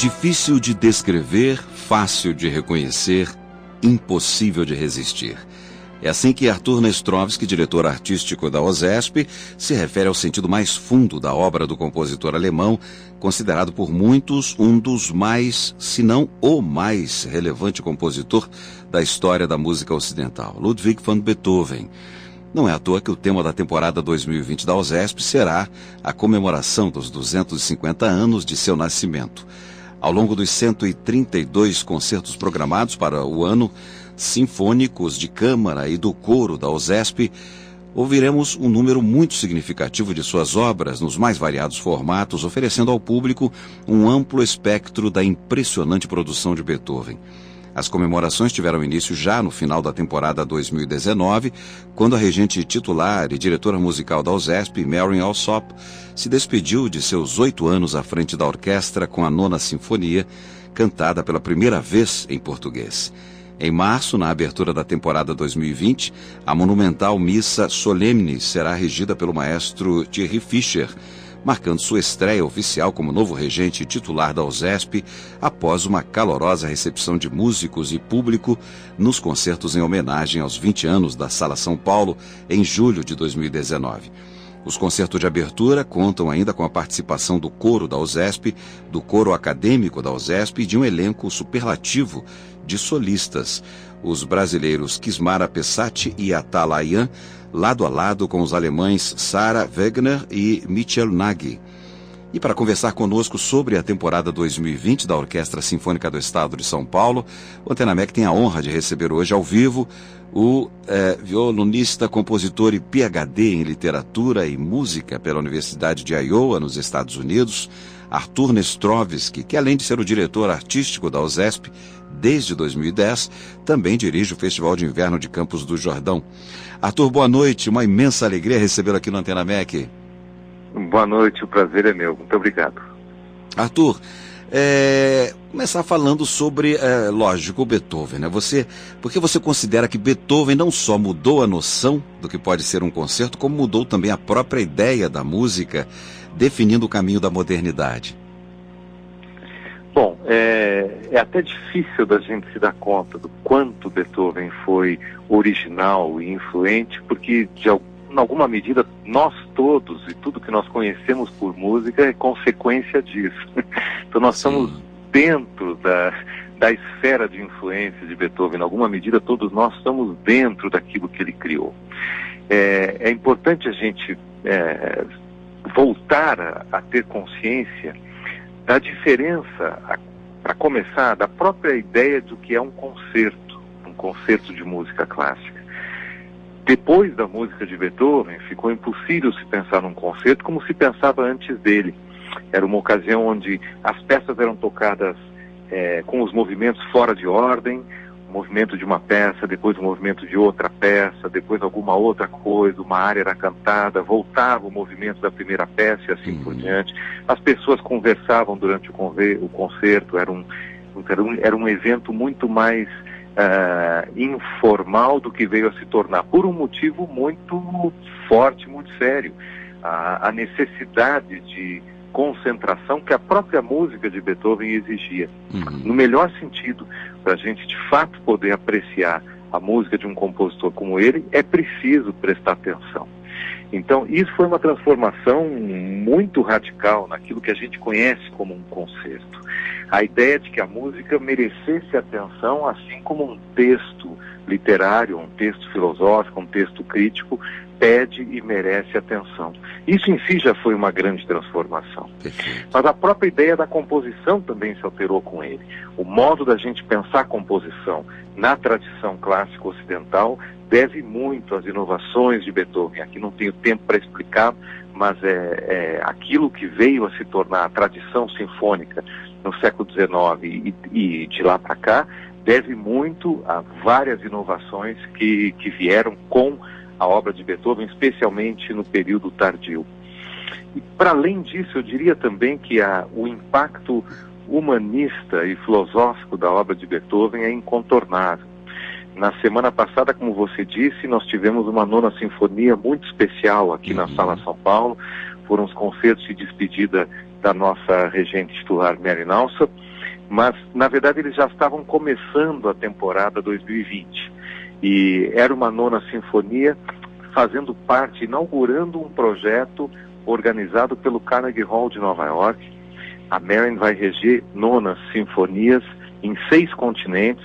Difícil de descrever, fácil de reconhecer, impossível de resistir. É assim que Arthur Nestrovsky, diretor artístico da OSESP, se refere ao sentido mais fundo da obra do compositor alemão, considerado por muitos um dos mais, se não o mais relevante compositor da história da música ocidental, Ludwig van Beethoven. Não é à toa que o tema da temporada 2020 da OSESP será a comemoração dos 250 anos de seu nascimento. Ao longo dos 132 concertos programados para o ano, sinfônicos de câmara e do coro da OSESP, ouviremos um número muito significativo de suas obras nos mais variados formatos, oferecendo ao público um amplo espectro da impressionante produção de Beethoven. As comemorações tiveram início já no final da temporada 2019, quando a regente titular e diretora musical da OSESP, Marion Alsop, se despediu de seus oito anos à frente da orquestra com a nona sinfonia, cantada pela primeira vez em português. Em março, na abertura da temporada 2020, a monumental missa solemne será regida pelo maestro Thierry Fischer, marcando sua estreia oficial como novo regente titular da USESP após uma calorosa recepção de músicos e público nos concertos em homenagem aos 20 anos da Sala São Paulo em julho de 2019. Os concertos de abertura contam ainda com a participação do coro da USESP, do coro acadêmico da USESP e de um elenco superlativo de solistas, os brasileiros Kismara Pessati e Atalayan, lado a lado com os alemães Sarah Wegener e Michel Nagy. E para conversar conosco sobre a temporada 2020 da Orquestra Sinfônica do Estado de São Paulo, o Antenamec tem a honra de receber hoje ao vivo o é, violonista, compositor e PhD em literatura e música pela Universidade de Iowa, nos Estados Unidos, Arthur Nestrovsky, que além de ser o diretor artístico da USESP desde 2010, também dirige o Festival de Inverno de Campos do Jordão. Arthur, boa noite, uma imensa alegria recebê-lo aqui no Antena MEC. Boa noite, o prazer é meu. Muito obrigado. Arthur, é, começar falando sobre, é, lógico, Beethoven, né? Você, porque você considera que Beethoven não só mudou a noção do que pode ser um concerto, como mudou também a própria ideia da música, definindo o caminho da modernidade? Bom, é, é, até difícil da gente se dar conta do quanto Beethoven foi original e influente, porque de, em alguma medida, nós todos e tudo que nós conhecemos por música é consequência disso. Então, nós Sim. estamos dentro da, da esfera de influência de Beethoven. Em alguma medida, todos nós estamos dentro daquilo que ele criou. É, é importante a gente é, voltar a, a, ter consciência da diferença, para começar, da própria ideia do que é um concerto, um concerto de música clássica. Depois da música de Beethoven, ficou impossível se pensar num concerto como se pensava antes dele. Era uma ocasião onde as peças eram tocadas é, com os movimentos fora de ordem, o movimento de uma peça, depois o movimento de outra peça, depois alguma outra coisa, uma área era cantada, voltava o movimento da primeira peça e assim uhum. por diante. As pessoas conversavam durante o, o concerto, era um, era um, era um evento muito mais uh, informal do que veio a se tornar, por um motivo muito forte, muito sério. A, a necessidade de concentração que a própria música de Beethoven exigia. Uhum. No melhor sentido, para a gente de fato poder apreciar a música de um compositor como ele, é preciso prestar atenção. Então, isso foi uma transformação muito radical naquilo que a gente conhece como um concerto. A ideia de que a música merecesse atenção, assim como um texto literário, um texto filosófico, um texto crítico, pede e merece atenção. Isso em si já foi uma grande transformação. Mas a própria ideia da composição também se alterou com ele. O modo da gente pensar composição na tradição clássica ocidental deve muito às inovações de Beethoven. Aqui não tenho tempo para explicar, mas é, é, aquilo que veio a se tornar a tradição sinfônica no século XIX e, e de lá para cá deve muito a várias inovações que, que vieram com a obra de Beethoven, especialmente no período tardio. E para além disso, eu diria também que a, o impacto humanista e filosófico da obra de Beethoven é incontornável. Na semana passada, como você disse, nós tivemos uma nona sinfonia muito especial aqui uhum. na Sala São Paulo. Foram os concertos de despedida da nossa regente titular, Mary Nalsa. mas na verdade eles já estavam começando a temporada 2020 e era uma nona sinfonia fazendo parte, inaugurando um projeto organizado pelo Carnegie Hall de Nova York. A Marin vai reger nonas sinfonias em seis continentes,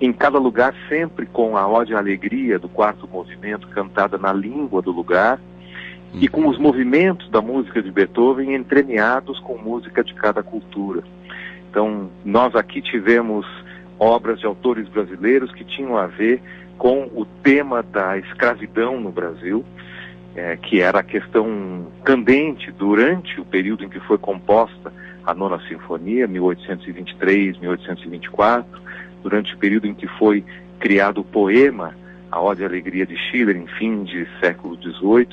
em cada lugar sempre com a ode à alegria do quarto movimento cantada na língua do lugar e com os movimentos da música de Beethoven entremeados com música de cada cultura. Então, nós aqui tivemos obras de autores brasileiros que tinham a ver com o tema da escravidão no Brasil, é, que era a questão candente durante o período em que foi composta a Nona Sinfonia, 1823, 1824, durante o período em que foi criado o poema A Ode e Alegria de Schiller, em fim de século XVIII.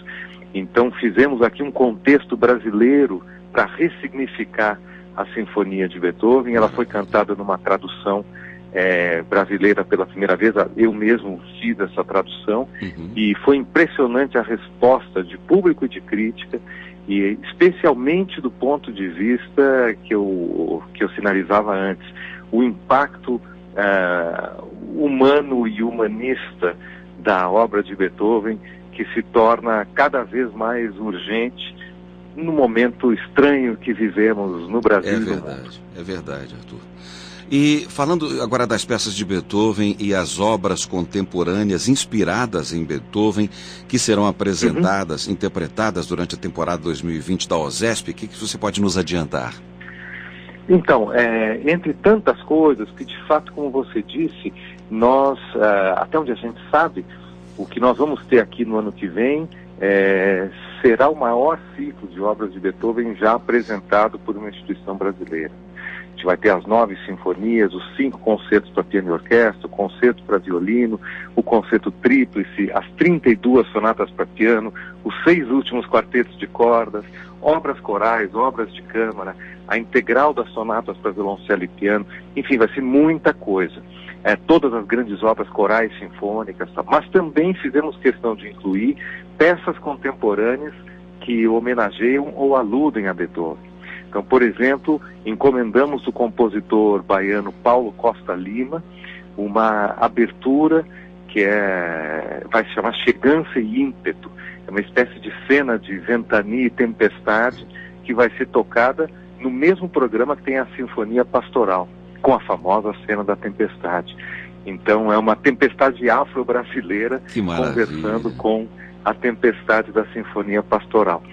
Então fizemos aqui um contexto brasileiro para ressignificar a Sinfonia de Beethoven. Ela foi cantada numa tradução é, brasileira pela primeira vez. Eu mesmo fiz essa tradução uhum. e foi impressionante a resposta de público e de crítica e especialmente do ponto de vista que eu, que eu sinalizava antes, o impacto uh, humano e humanista da obra de Beethoven, que se torna cada vez mais urgente no momento estranho que vivemos no Brasil. É verdade, é verdade, Arthur. E falando agora das peças de Beethoven e as obras contemporâneas inspiradas em Beethoven, que serão apresentadas, uhum. interpretadas durante a temporada 2020 da OSESP, o que, que você pode nos adiantar? Então, é, entre tantas coisas que, de fato, como você disse, nós, é, até onde a gente sabe, o que nós vamos ter aqui no ano que vem é, será o maior ciclo de obras de Beethoven já apresentado por uma instituição brasileira gente vai ter as nove sinfonias, os cinco concertos para piano e orquestra, o concerto para violino, o concerto tríplice, as 32 sonatas para piano, os seis últimos quartetos de cordas, obras corais, obras de câmara, a integral das sonatas para violoncelo e piano, enfim, vai ser muita coisa. É, todas as grandes obras corais sinfônicas, mas também fizemos questão de incluir peças contemporâneas que homenageiam ou aludem a Beethoven. Então, por exemplo, encomendamos do compositor baiano Paulo Costa Lima uma abertura que é, vai se chamar Chegança e Ímpeto. É uma espécie de cena de ventania e tempestade que vai ser tocada no mesmo programa que tem a Sinfonia Pastoral, com a famosa cena da tempestade. Então é uma tempestade afro-brasileira conversando com a tempestade da Sinfonia Pastoral.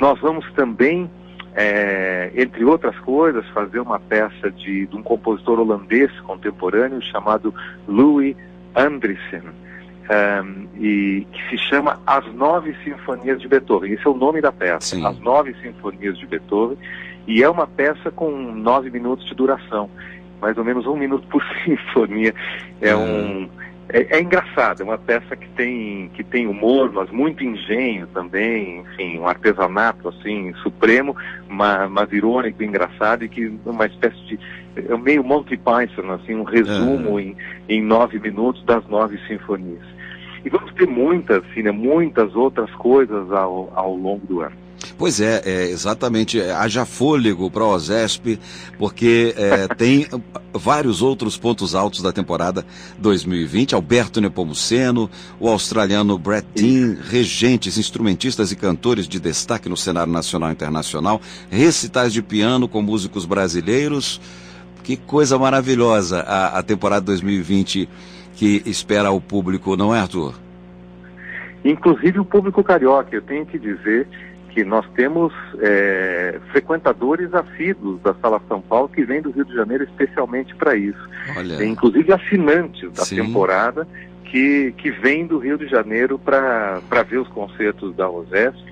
Nós vamos também é, entre outras coisas, fazer uma peça de, de, um compositor holandês contemporâneo chamado Louis Andriessen, um, e que se chama As Nove Sinfonias de Beethoven. Esse é o nome da peça, Sim. As Nove Sinfonias de Beethoven, e é uma peça com nove minutos de duração, mais ou menos um minuto por sinfonia. É um é, é, engraçado, é uma peça que tem, que tem humor, mas muito engenho também, enfim, um artesanato assim supremo, mas, mas irônico, engraçado e que uma espécie de é meio Monty Python, assim, um resumo é. em, em nove minutos das nove sinfonias. E vamos ter muitas, assim, né, muitas outras coisas ao, ao longo do ano. Pois é, é exatamente. É, haja fôlego para o OSESP, porque é, tem vários outros pontos altos da temporada 2020. Alberto Nepomuceno, o australiano Brett Dean, regentes, instrumentistas e cantores de destaque no cenário nacional e internacional, recitais de piano com músicos brasileiros. Que coisa maravilhosa a, a temporada 2020 que espera o público, não é, Arthur? Inclusive o público carioca, eu tenho que dizer que nós temos é, frequentadores assíduos da Sala São Paulo que vêm do Rio de Janeiro especialmente para isso. Olha. inclusive assinantes da Sim. temporada que, que vêm do Rio de Janeiro para ver os concertos da OSESP.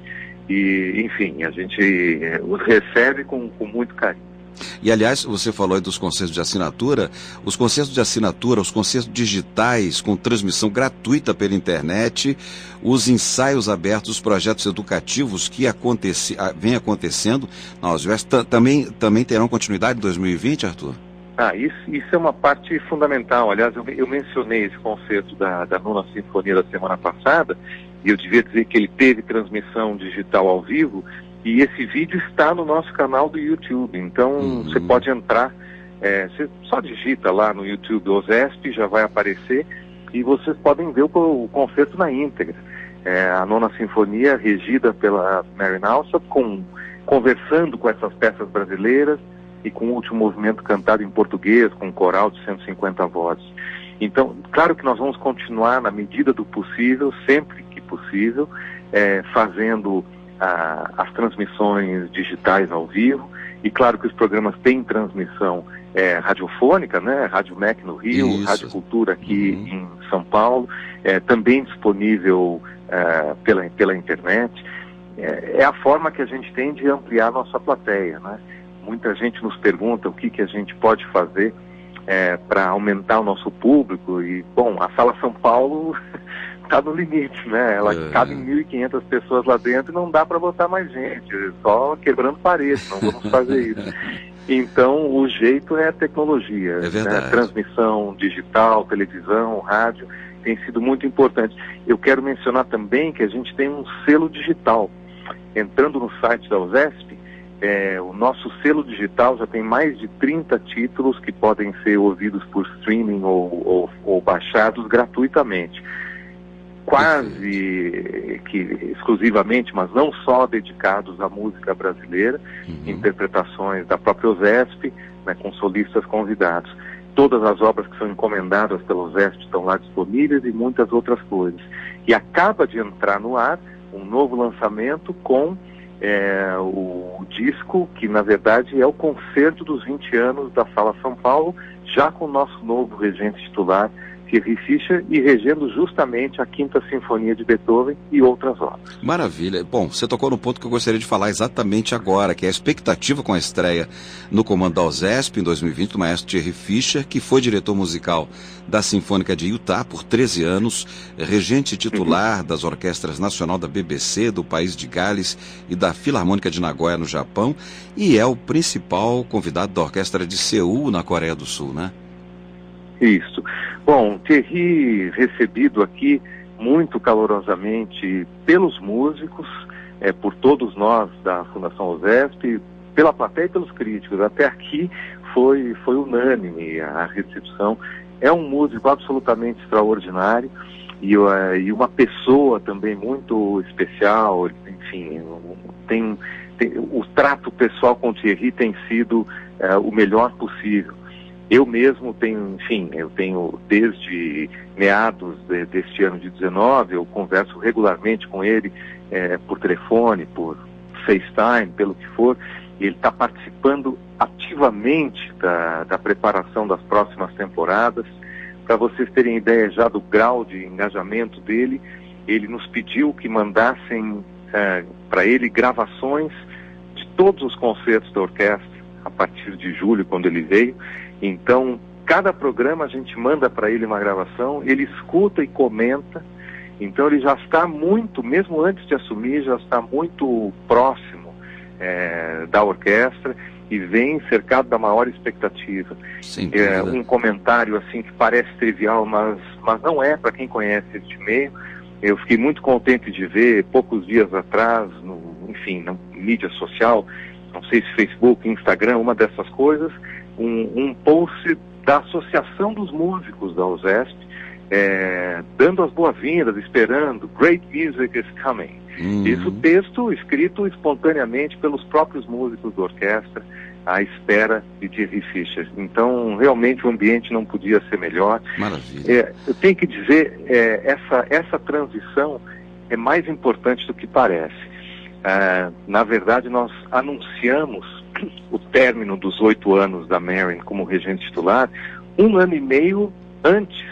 E, enfim, a gente é, os recebe com, com muito carinho. E aliás, você falou aí dos concertos de assinatura, os concertos de assinatura, os concertos digitais com transmissão gratuita pela internet, os ensaios abertos, os projetos educativos que acontece, vem acontecendo na também, também terão continuidade em 2020, Arthur? Ah, isso, isso é uma parte fundamental. Aliás, eu, eu mencionei esse concerto da, da Nona Sinfonia da semana passada, e eu devia dizer que ele teve transmissão digital ao vivo, e esse vídeo está no nosso canal do YouTube, então uhum. você pode entrar É, você só digita lá no YouTube OSESP, já vai aparecer, e vocês podem ver o, o concerto na íntegra. É, a nona sinfonia, regida pela Mary Alsop, com, conversando com essas peças brasileiras e com o último movimento cantado em português, com um coral de 150 vozes. Então, claro que nós vamos continuar, na medida do possível, sempre que possível, é, fazendo as transmissões digitais ao vivo. E claro que os programas têm transmissão é, radiofônica, né? Rádio MEC no Rio, Isso. Rádio Cultura aqui uhum. em São Paulo, é, também disponível é, pela, pela internet. É, é, a forma que a gente tem de ampliar nossa plateia, né? Muita gente nos pergunta o que, que a gente pode fazer é, para aumentar o nosso público e, bom, a Sala São Paulo está no limite, né? Ela é. cabe em 1.500 pessoas lá dentro e não dá para botar mais gente, só quebrando paredes, não vamos fazer isso. Então, o jeito é a tecnologia, é né? transmissão digital, televisão, rádio, tem sido muito importante. Eu quero mencionar também que a gente tem um selo digital. Entrando no site da USESP, é, o nosso selo digital já tem mais de 30 títulos que podem ser ouvidos por streaming ou, ou, ou baixados gratuitamente quase que exclusivamente, mas não só dedicados à música brasileira, uhum. interpretações da própria OSESP, né, com solistas convidados. Todas as obras que são encomendadas pela OSESP estão lá disponíveis e muitas outras coisas. E acaba de entrar no ar um novo lançamento com é, o disco, que na verdade é o concerto dos 20 anos da Sala São Paulo, já com o nosso novo regente titular, Thierry Fischer e regendo justamente a Quinta Sinfonia de Beethoven e outras obras. Maravilha. Bom, você tocou no ponto que eu gostaria de falar exatamente agora, que é a expectativa com a estreia no comando da OSESP em 2020 do maestro Thierry Fischer, que foi diretor musical da Sinfônica de Utah por 13 anos, regente titular uhum. das orquestras nacional da BBC, do país de Gales e da Filarmônica de Nagoya no Japão, e é o principal convidado da orquestra de Seul na Coreia do Sul, né? Isso. Bom, Thierry recebido aqui muito calorosamente pelos músicos, é, por todos nós da Fundação OSESP, pela plateia e pelos críticos. Até aqui foi, foi unânime a recepção. É um músico absolutamente extraordinário e, uh, e uma pessoa também muito especial. Enfim, tem, tem, o trato pessoal com o Thierry tem sido uh, o melhor possível. Eu mesmo tenho, enfim, eu tenho desde meados de, deste ano de 19, eu converso regularmente com ele é, por telefone, por FaceTime, pelo que for, ele está participando ativamente da, da preparação das próximas temporadas. Para vocês terem ideia já do grau de engajamento dele, ele nos pediu que mandassem é, para ele gravações de todos os concertos da orquestra a partir de julho, quando ele veio, então, cada programa a gente manda para ele uma gravação, ele escuta e comenta. Então, ele já está muito, mesmo antes de assumir, já está muito próximo é, da orquestra e vem cercado da maior expectativa. É, um comentário assim que parece trivial, mas, mas não é para quem conhece este meio. Eu fiquei muito contente de ver, poucos dias atrás, no, enfim, na mídia social, não sei se Facebook, Instagram, uma dessas coisas, um, um post da Associação dos Músicos da USESP, é, dando as boas-vindas, esperando, Great Music is Coming. Uhum. Isso texto escrito espontaneamente pelos próprios músicos da orquestra, à espera de Thierry Fischer. Então, realmente o ambiente não podia ser melhor. Maravilha. É, eu tenho que dizer, é, essa, essa transição é mais importante do que parece. É, na verdade, nós anunciamos o término dos oito anos da Marin como regente titular um ano e meio antes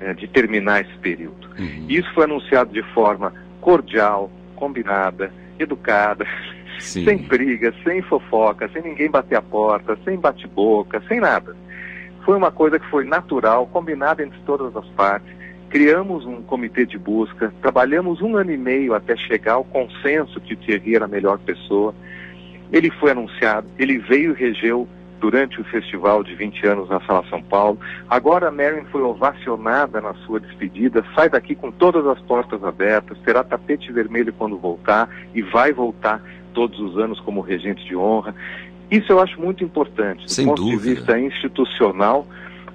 é, de terminar esse período. Uhum. Isso foi anunciado de forma cordial, combinada, educada, Sim. sem briga, sem fofoca, sem ninguém bater a porta, sem bate-boca, sem nada. Foi uma coisa que foi natural, combinada entre todas as partes. Criamos um comitê de busca, trabalhamos um ano e meio até chegar ao consenso que o Thierry era a melhor pessoa. Ele foi anunciado, ele veio e regeu durante o festival de 20 anos na Sala São Paulo. Agora a Marion foi ovacionada na sua despedida, sai daqui com todas as portas abertas, terá tapete vermelho quando voltar e vai voltar todos os anos como regente de honra. Isso eu acho muito importante. Do Sem ponto dúvida. de vista institucional,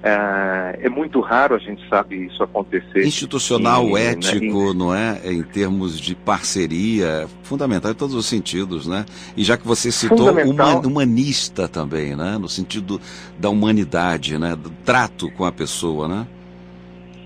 é, é, muito raro a gente sabe isso acontecer. Institucional, em, ético, né, não é? Em termos de parceria, fundamental em todos os sentidos, né? E já que você citou uma, humanista também, né? No sentido da humanidade, né? Do trato com a pessoa, né?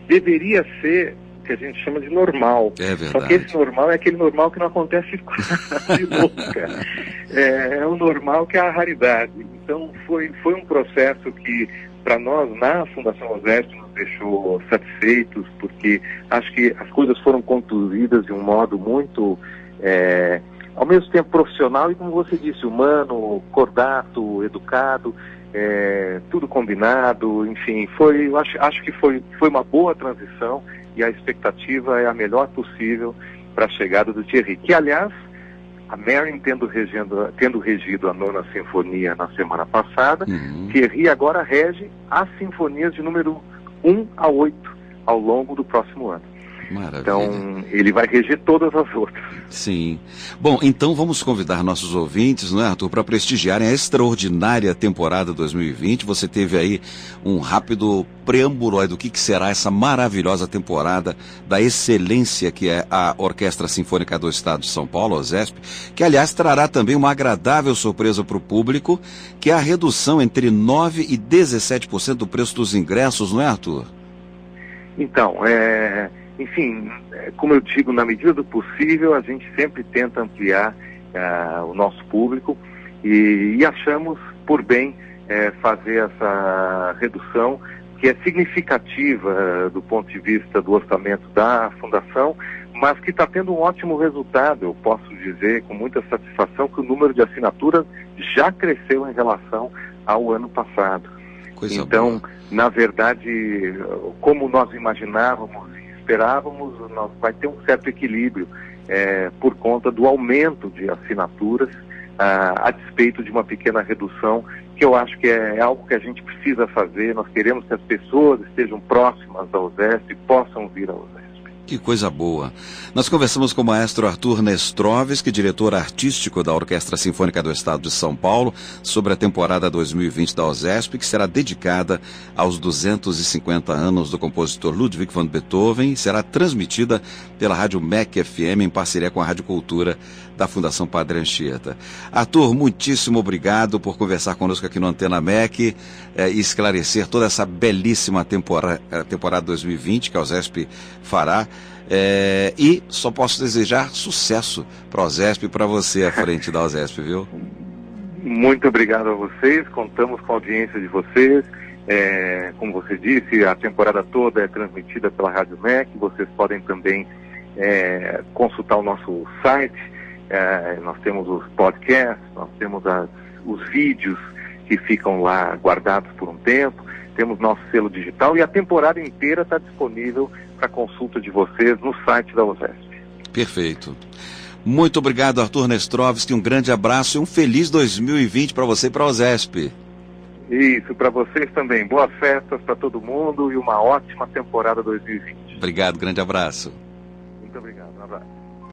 Deveria ser que a gente chama de normal. É verdade. Só que esse normal é aquele normal que não acontece quase nunca. É, é o normal que é a raridade. Então foi, foi um processo que para nós na Fundação Oseste nos deixou satisfeitos, porque acho que as coisas foram conduzidas de um modo muito, é, ao mesmo tempo profissional e, como você disse, humano, cordato, educado, é, tudo combinado, enfim, foi, acho, acho que foi, foi uma boa transição e a expectativa é a melhor possível para a chegada do Thierry, que aliás a Marin tendo, regendo, tendo regido a nona sinfonia na semana passada, uhum. Thierry agora rege as sinfonias de número 1 a 8 ao longo do próximo ano. Maravilha. Então, ele vai reger todas as outras. Sim. Bom, então vamos convidar nossos ouvintes, não é, Arthur, para prestigiarem a extraordinária temporada 2020. Você teve aí um rápido preâmbulo do que, que será essa maravilhosa temporada da excelência que é a Orquestra Sinfônica do Estado de São Paulo, OSESP, que, aliás, trará também uma agradável surpresa para o público, que é a redução entre 9% e 17% do preço dos ingressos, não é, Arthur? Então, é enfim, como eu digo, na medida do possível, a gente sempre tenta ampliar uh, o nosso público e, e achamos por bem uh, fazer essa redução que é significativa uh, do ponto de vista do orçamento da Fundação, mas que está tendo um ótimo resultado. Eu posso dizer com muita satisfação que o número de assinaturas já cresceu em relação ao ano passado. Coisa então, boa. na verdade, como nós imaginávamos esperávamos, nós, vai ter um certo equilíbrio é, por conta do aumento de assinaturas, a, a despeito de uma pequena redução, que eu acho que é, é algo que a gente precisa fazer. Nós queremos que as pessoas estejam próximas da USESP e possam vir à USESP. Que coisa boa. Nós conversamos com o maestro Arthur Nestrovski, diretor artístico da Orquestra Sinfônica do Estado de São Paulo, sobre a temporada 2020 da OSESP, que será dedicada aos 250 anos do compositor Ludwig van Beethoven e será transmitida pela Rádio MEC FM em parceria com a Rádio Cultura da Fundação Padre Anchieta. Arthur, muitíssimo obrigado por conversar conosco aqui no Antena MEC eh, e esclarecer toda essa belíssima temporada, temporada 2020 que a OSESP fará. É, e só posso desejar sucesso para a OSESP e para você à frente da OSESP, viu? Muito obrigado a vocês, contamos com a audiência de vocês. É, como você disse, a temporada toda é transmitida pela Rádio MEC. Vocês podem também é, consultar o nosso site. É, nós temos os podcasts, nós temos as, os vídeos que ficam lá guardados por um tempo temos nosso selo digital e a temporada inteira está disponível para consulta de vocês no site da OSESP. Perfeito. Muito obrigado, Arthur Nestrovski. Um grande abraço e um feliz 2020 para você e para a OSESP. Isso, para vocês também. Boas festas para todo mundo e uma ótima temporada 2020. Obrigado, grande abraço. Muito obrigado, um abraço.